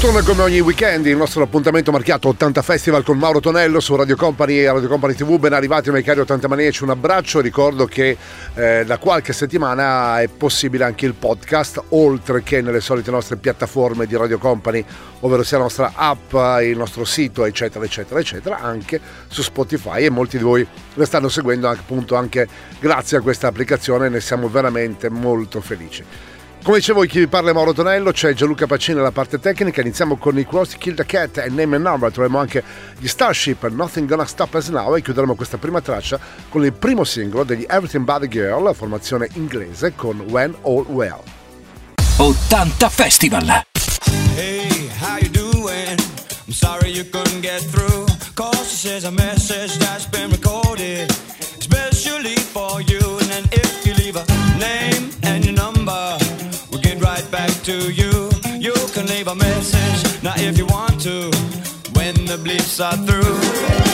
Ritorna come ogni weekend il nostro appuntamento marchiato 80 Festival con Mauro Tonello su Radio Company e Radio Company TV. Ben arrivati miei cari 80 maniaci, un abbraccio. Ricordo che eh, da qualche settimana è possibile anche il podcast, oltre che nelle solite nostre piattaforme di Radio Company, ovvero sia la nostra app, il nostro sito, eccetera, eccetera, eccetera, anche su Spotify e molti di voi lo stanno seguendo appunto anche grazie a questa applicazione, ne siamo veramente molto felici. Come dicevo, chi vi parla è Mauro Tonello, c'è Gianluca Pacini alla parte tecnica. Iniziamo con i Cross Kill the Cat e Name and Number. Troviamo anche gli Starship, Nothing Gonna Stop Us Now. E chiuderemo questa prima traccia con il primo singolo degli Everything But the Girl, la formazione inglese con When All Well. 80 Festival. Hey, how you doing? I'm sorry you couldn't get through. Cause she says a message that's been recorded, especially for you. And then if you leave a name to you. You can leave a message now if you want to, when the bleeps are through.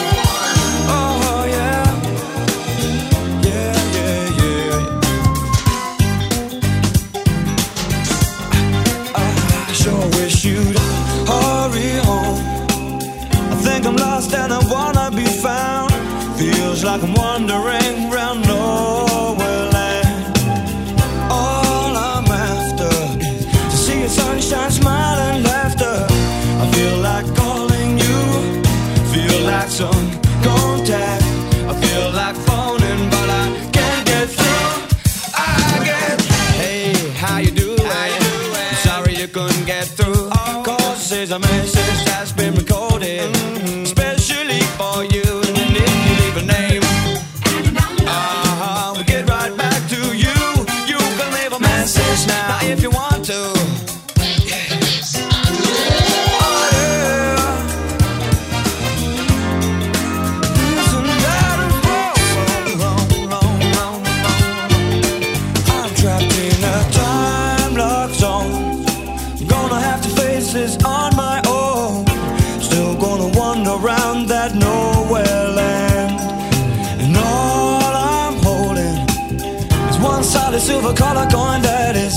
That is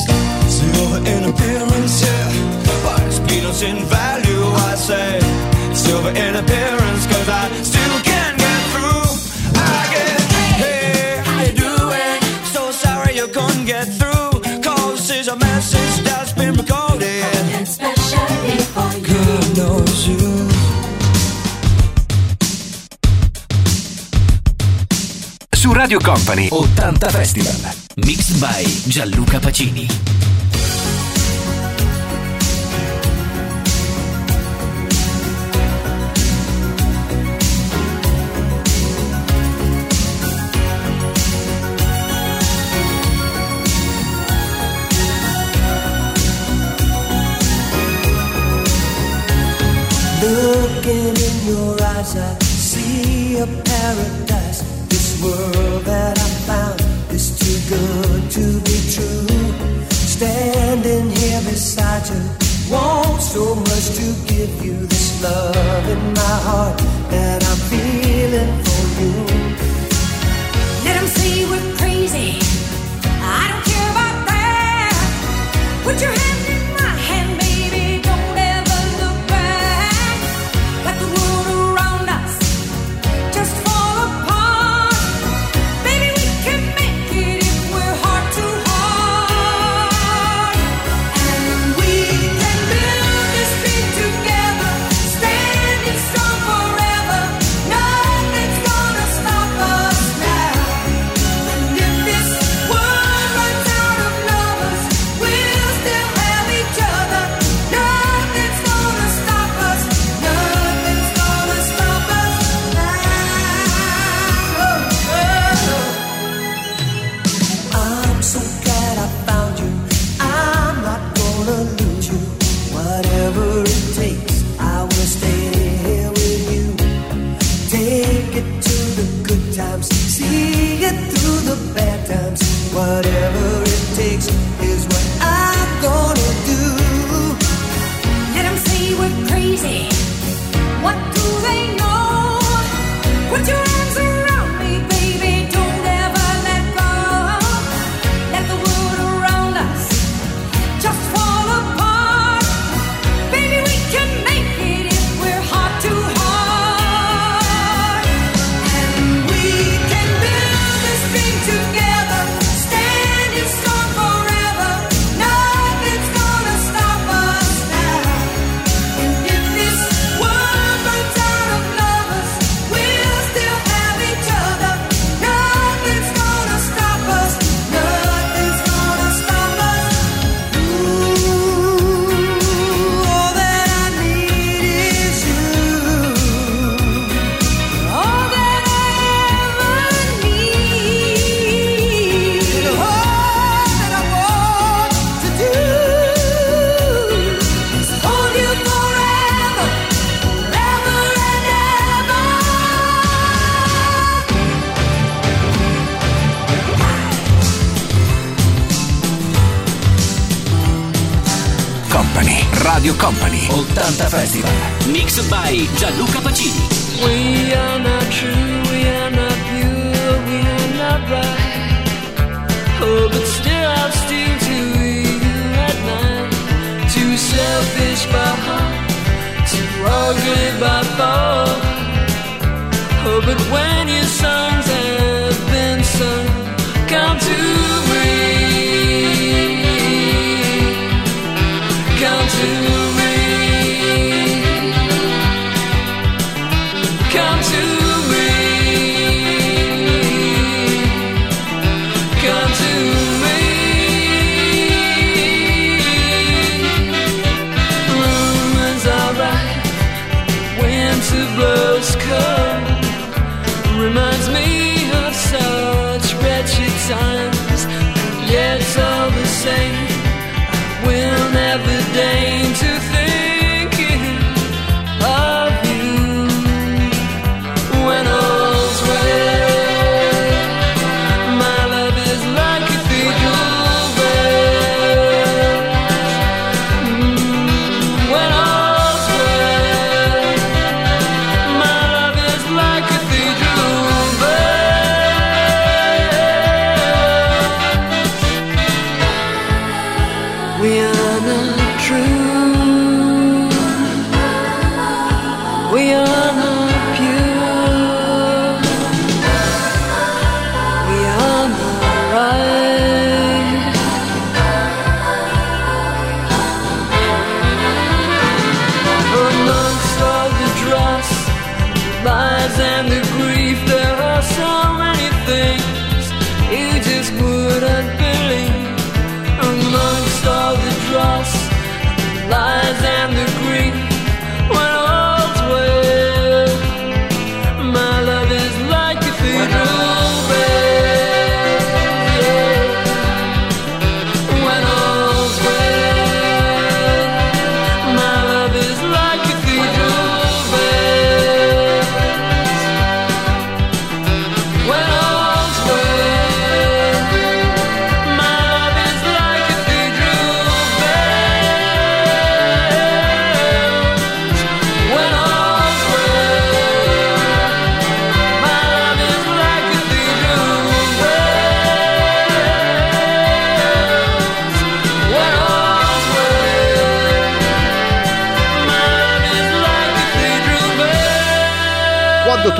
silver in appearance, yeah. But it's peanuts in value, I say. Silver in appearance, cause I still can't get through. I get, hey, how you doing? So sorry you couldn't get through. Cause this is a message that's been recorded. Especially for you. God knows you. Su Radio Company 80 Festival. Mixed by Gianluca Pacini.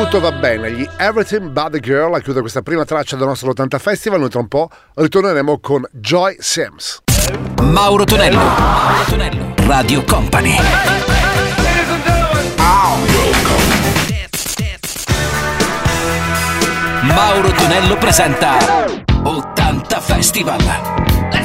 Tutto va bene, gli Everything But The Girl a chiudere questa prima traccia del nostro 80 Festival, noi tra un po' ritorneremo con Joy Sims. Mauro Tonello, Mauro Tonello, Radio Company. Mauro Tonello presenta 80 Festival.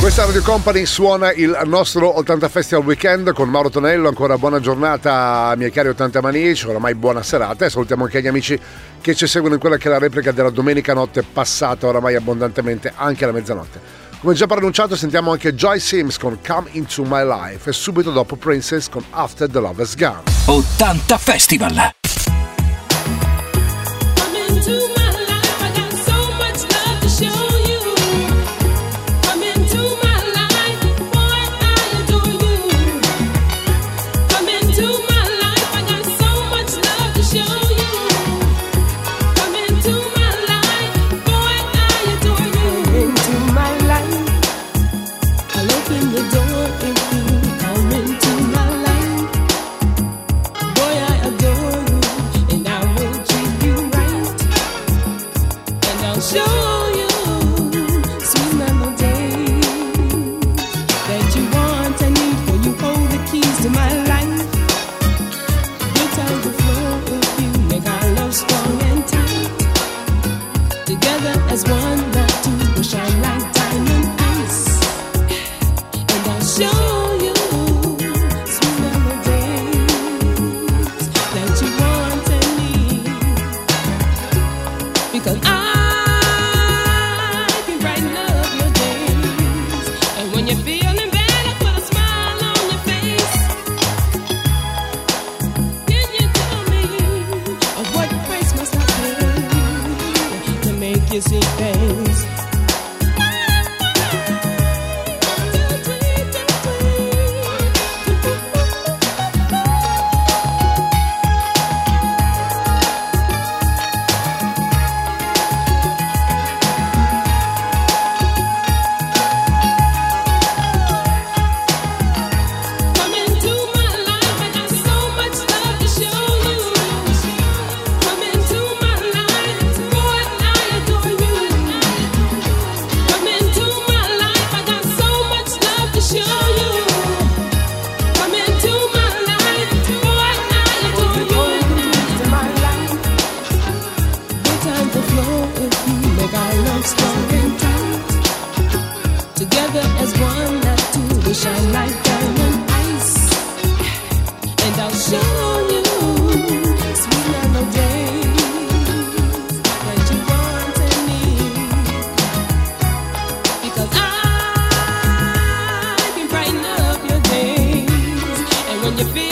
Questa Radio Company suona il nostro 80 Festival Weekend con Mauro Tonello. Ancora buona giornata, miei cari 80 manieci. Oramai buona serata e salutiamo anche gli amici che ci seguono in quella che è la replica della domenica notte passata, oramai abbondantemente anche alla mezzanotte. Come già pronunciato, sentiamo anche Joy Sims con Come Into My Life e subito dopo Princess con After the Love Is Gone. 80 Festival! because I can brighten up your days. And when you're feeling bad, I put a smile on your face. Can you tell me oh, what must I to make you see. you feel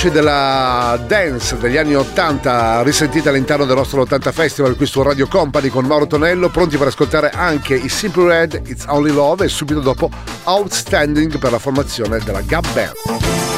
voci della dance degli anni 80 risentita all'interno del nostro 80 Festival qui su Radio Company con Mauro Tonello, pronti per ascoltare anche i Simple Red, It's Only Love e subito dopo Outstanding per la formazione della Gab Band.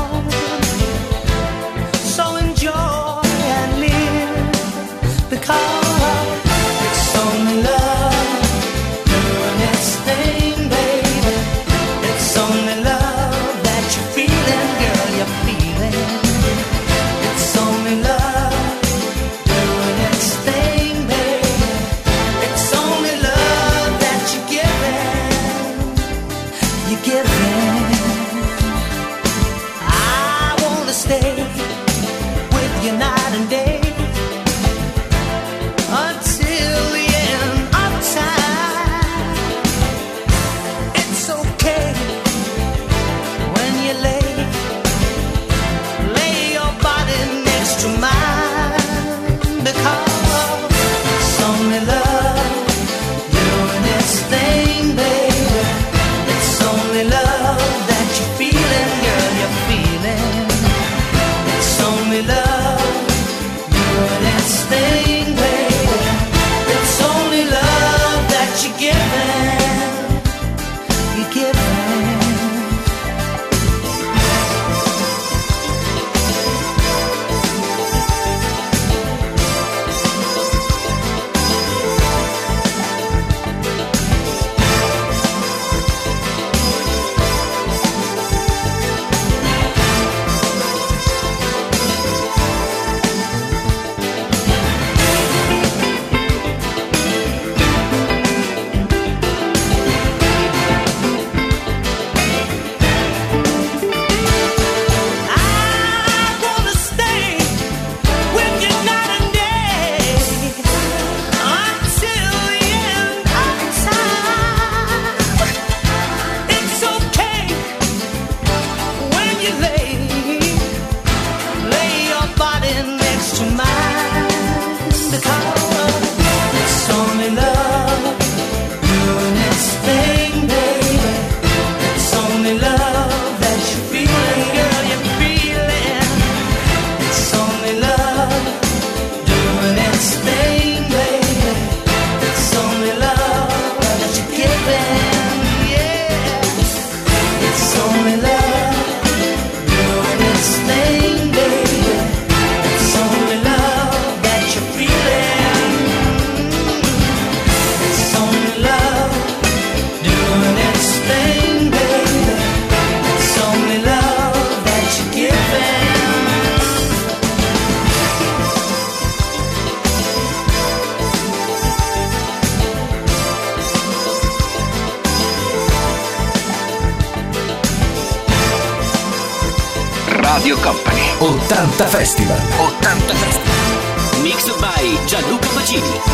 Festival. 80 Festival. Mixed by Gianluca Pacini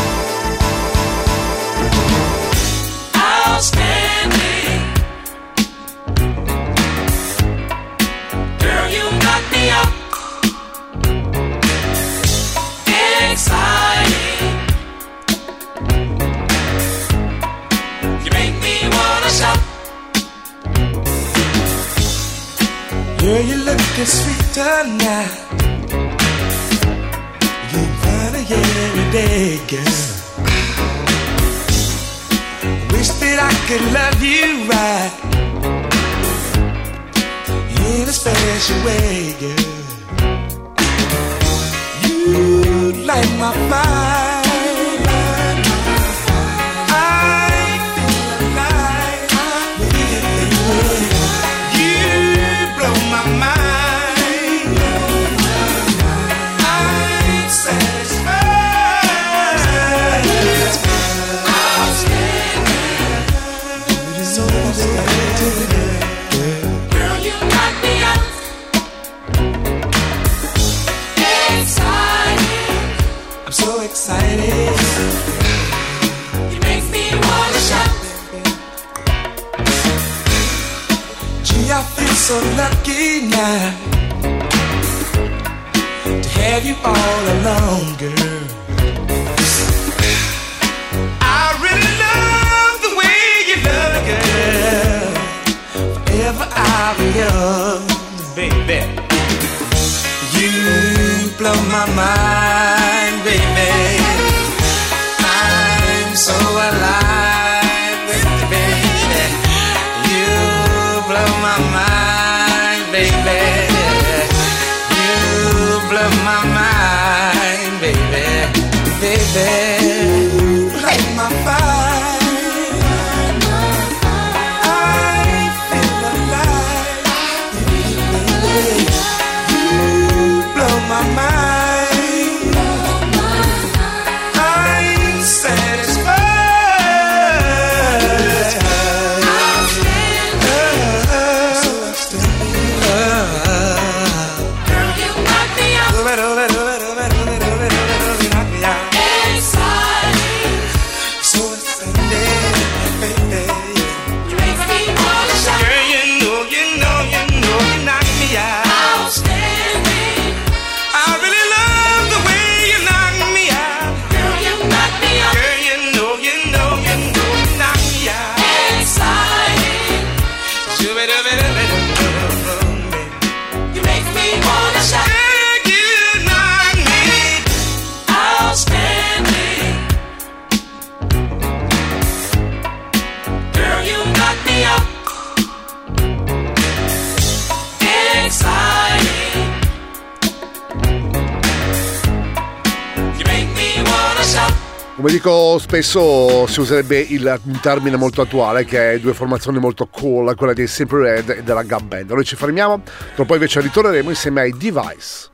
si userebbe il, un termine molto attuale che è due formazioni molto cool, quella dei Simple Red e della Gum Band. Noi ci fermiamo, poi invece ritorneremo insieme ai Device.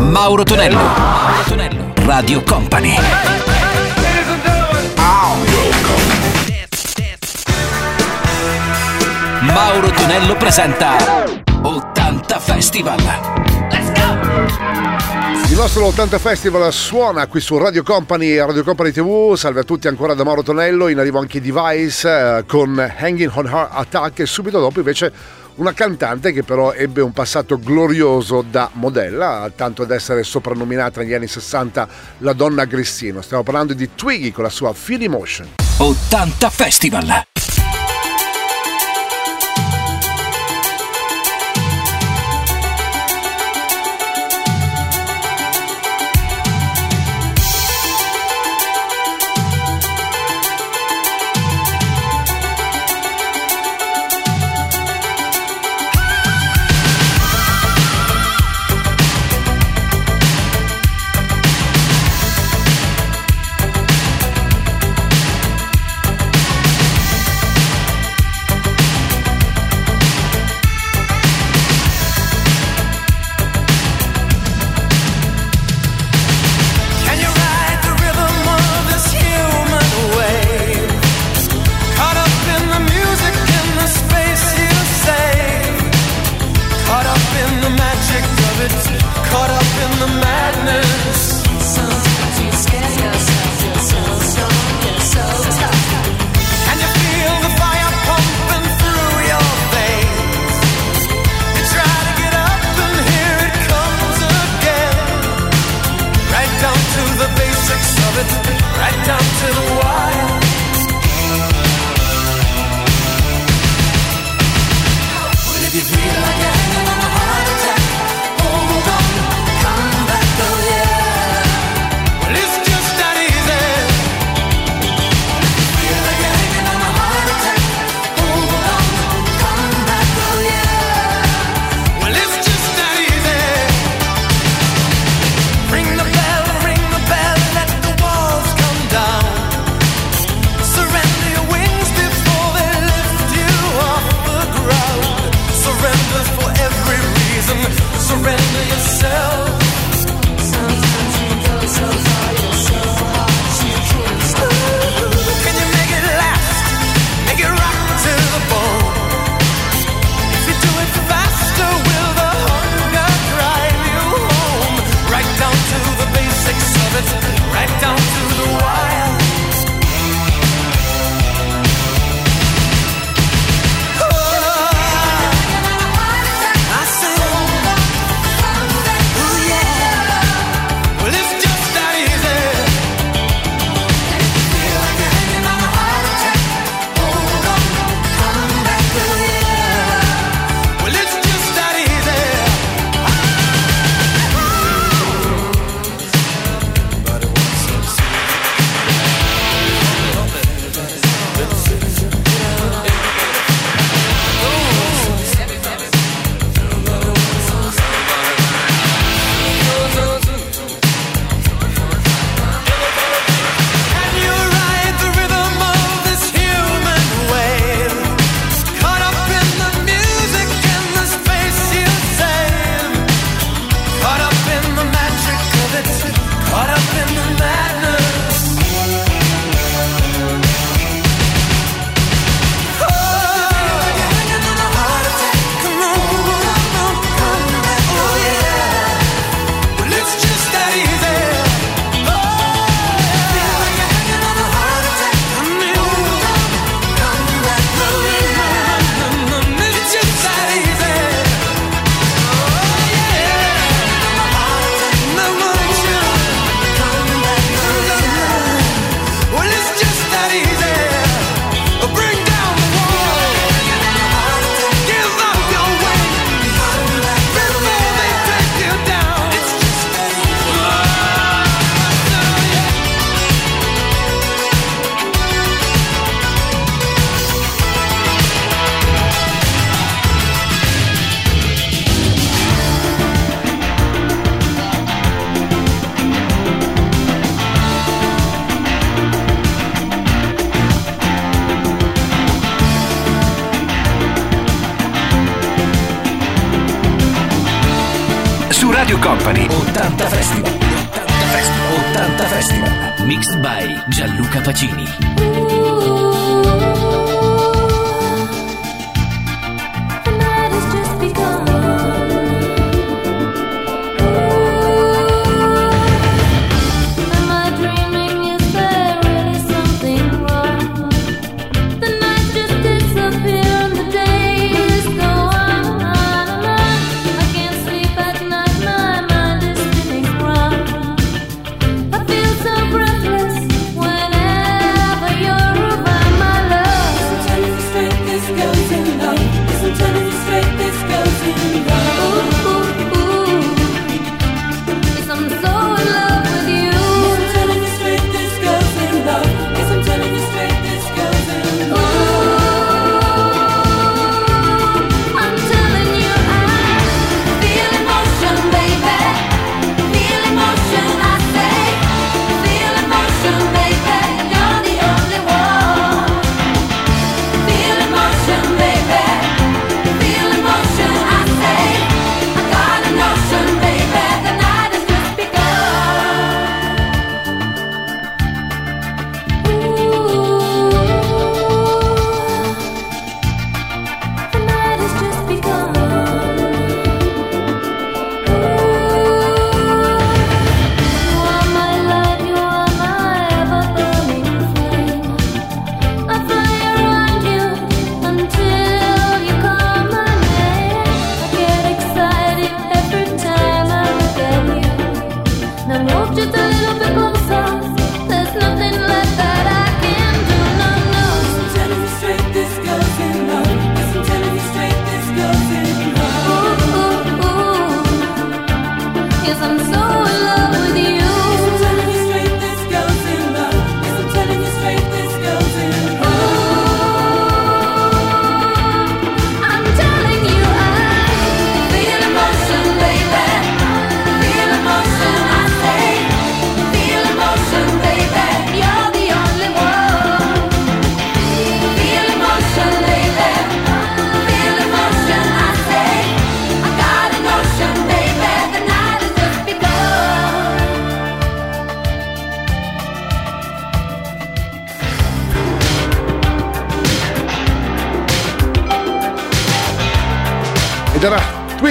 Mauro Tonello. Mauro Tonello. Radio Company. Mauro Tonello presenta 80 Festival. Il nostro 80 Festival suona qui su Radio Company e Radio Company TV. Salve a tutti ancora da Mauro Tonello. In arrivo anche Device eh, con Hanging on Heart Attack e subito dopo invece una cantante che però ebbe un passato glorioso da modella, tanto ad essere soprannominata negli anni 60 la donna Grissino. Stiamo parlando di Twiggy con la sua Feel Emotion. 80 Festival.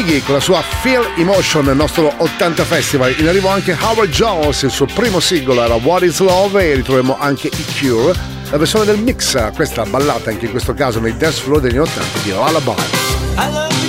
Iggy con la sua Feel Emotion nel nostro 80 Festival. In arrivo anche Howard Jones, il suo primo singolo era What is Love e ritroviamo anche I Cure, la versione del mix, questa ballata anche in questo caso nei dance floor degli 80 di Lullaby.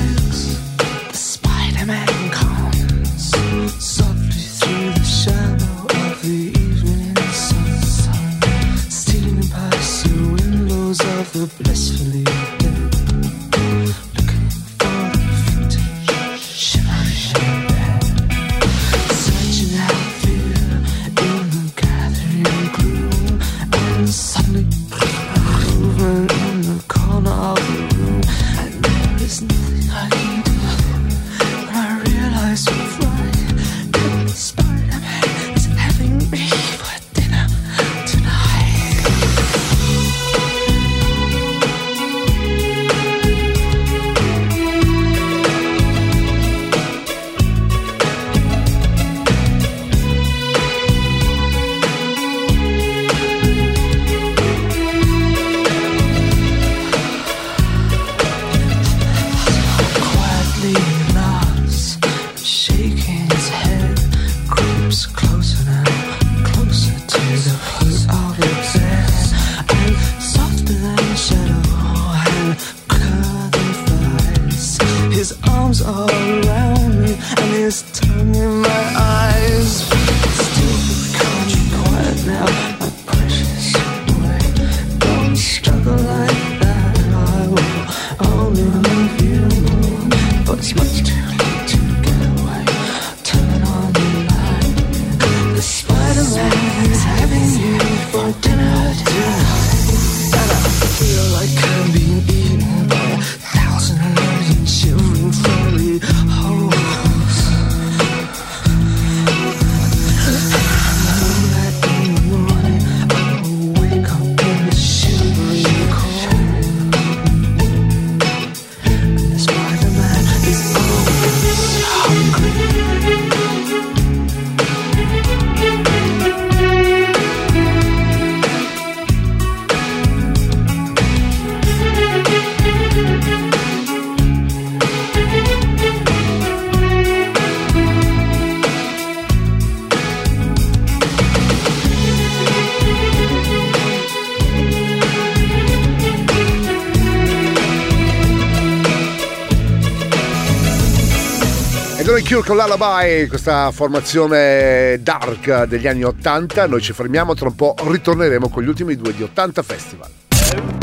Cure con l'Alabai, questa formazione dark degli anni 80. Noi ci fermiamo, tra un po' ritorneremo con gli ultimi due di 80 Festival.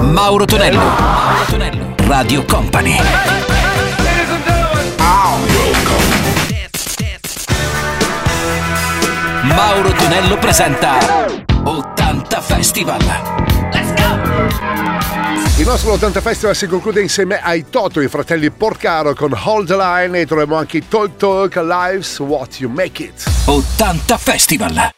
Mauro Tonello, Mauro Tonello, Radio Company. Mauro Tonello presenta 80 Festival. Let's go! Il nostro 80 Festival si conclude insieme ai Toto, i fratelli Porcaro con Hold the Line e troviamo anche i Talk Talk Lives What You Make It. 80 Festival!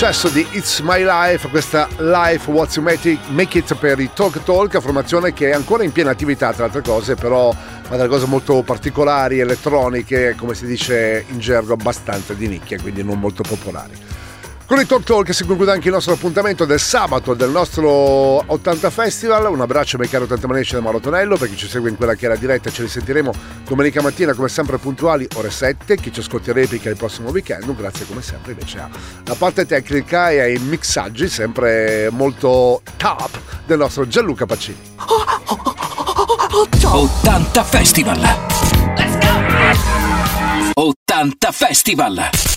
Successo di It's My Life, questa Life What's You Make It, per i Talk Talk, formazione che è ancora in piena attività tra altre cose, però fa delle cose molto particolari, elettroniche, come si dice in gergo, abbastanza di nicchia, quindi non molto popolari. Con i Talk Talk si conclude anche il nostro appuntamento del sabato del nostro 80 Festival. Un abbraccio ai miei cari 80 manici da Mauro Tonello per chi ci segue in quella che la diretta. Ci risentiremo domenica mattina come sempre puntuali ore 7. Chi ci ascolta in replica il prossimo weekend. Grazie come sempre invece alla parte tecnica e ai mixaggi sempre molto top del nostro Gianluca Pacini. 80 Festival. Let's go! 80 Festival.